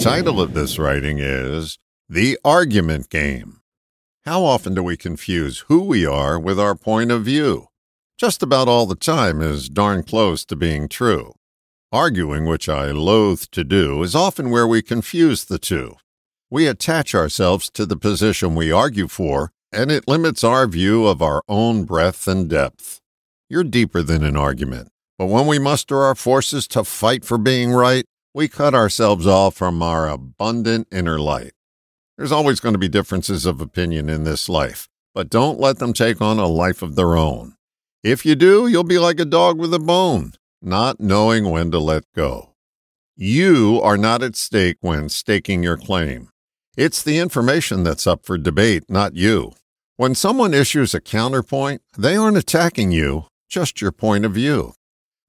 title of this writing is The Argument Game. How often do we confuse who we are with our point of view? Just about all the time is darn close to being true. Arguing, which I loathe to do, is often where we confuse the two. We attach ourselves to the position we argue for, and it limits our view of our own breadth and depth. You're deeper than an argument, but when we muster our forces to fight for being right, we cut ourselves off from our abundant inner light. There's always going to be differences of opinion in this life, but don't let them take on a life of their own. If you do, you'll be like a dog with a bone, not knowing when to let go. You are not at stake when staking your claim. It's the information that's up for debate, not you. When someone issues a counterpoint, they aren't attacking you, just your point of view.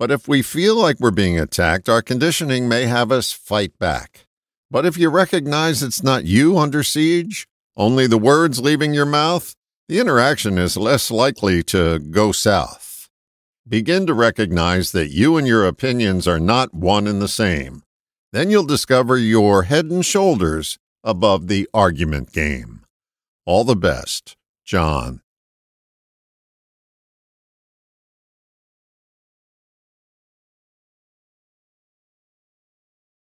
But if we feel like we're being attacked, our conditioning may have us fight back. But if you recognize it's not you under siege, only the words leaving your mouth, the interaction is less likely to go south. Begin to recognize that you and your opinions are not one and the same. Then you'll discover you're head and shoulders above the argument game. All the best, John.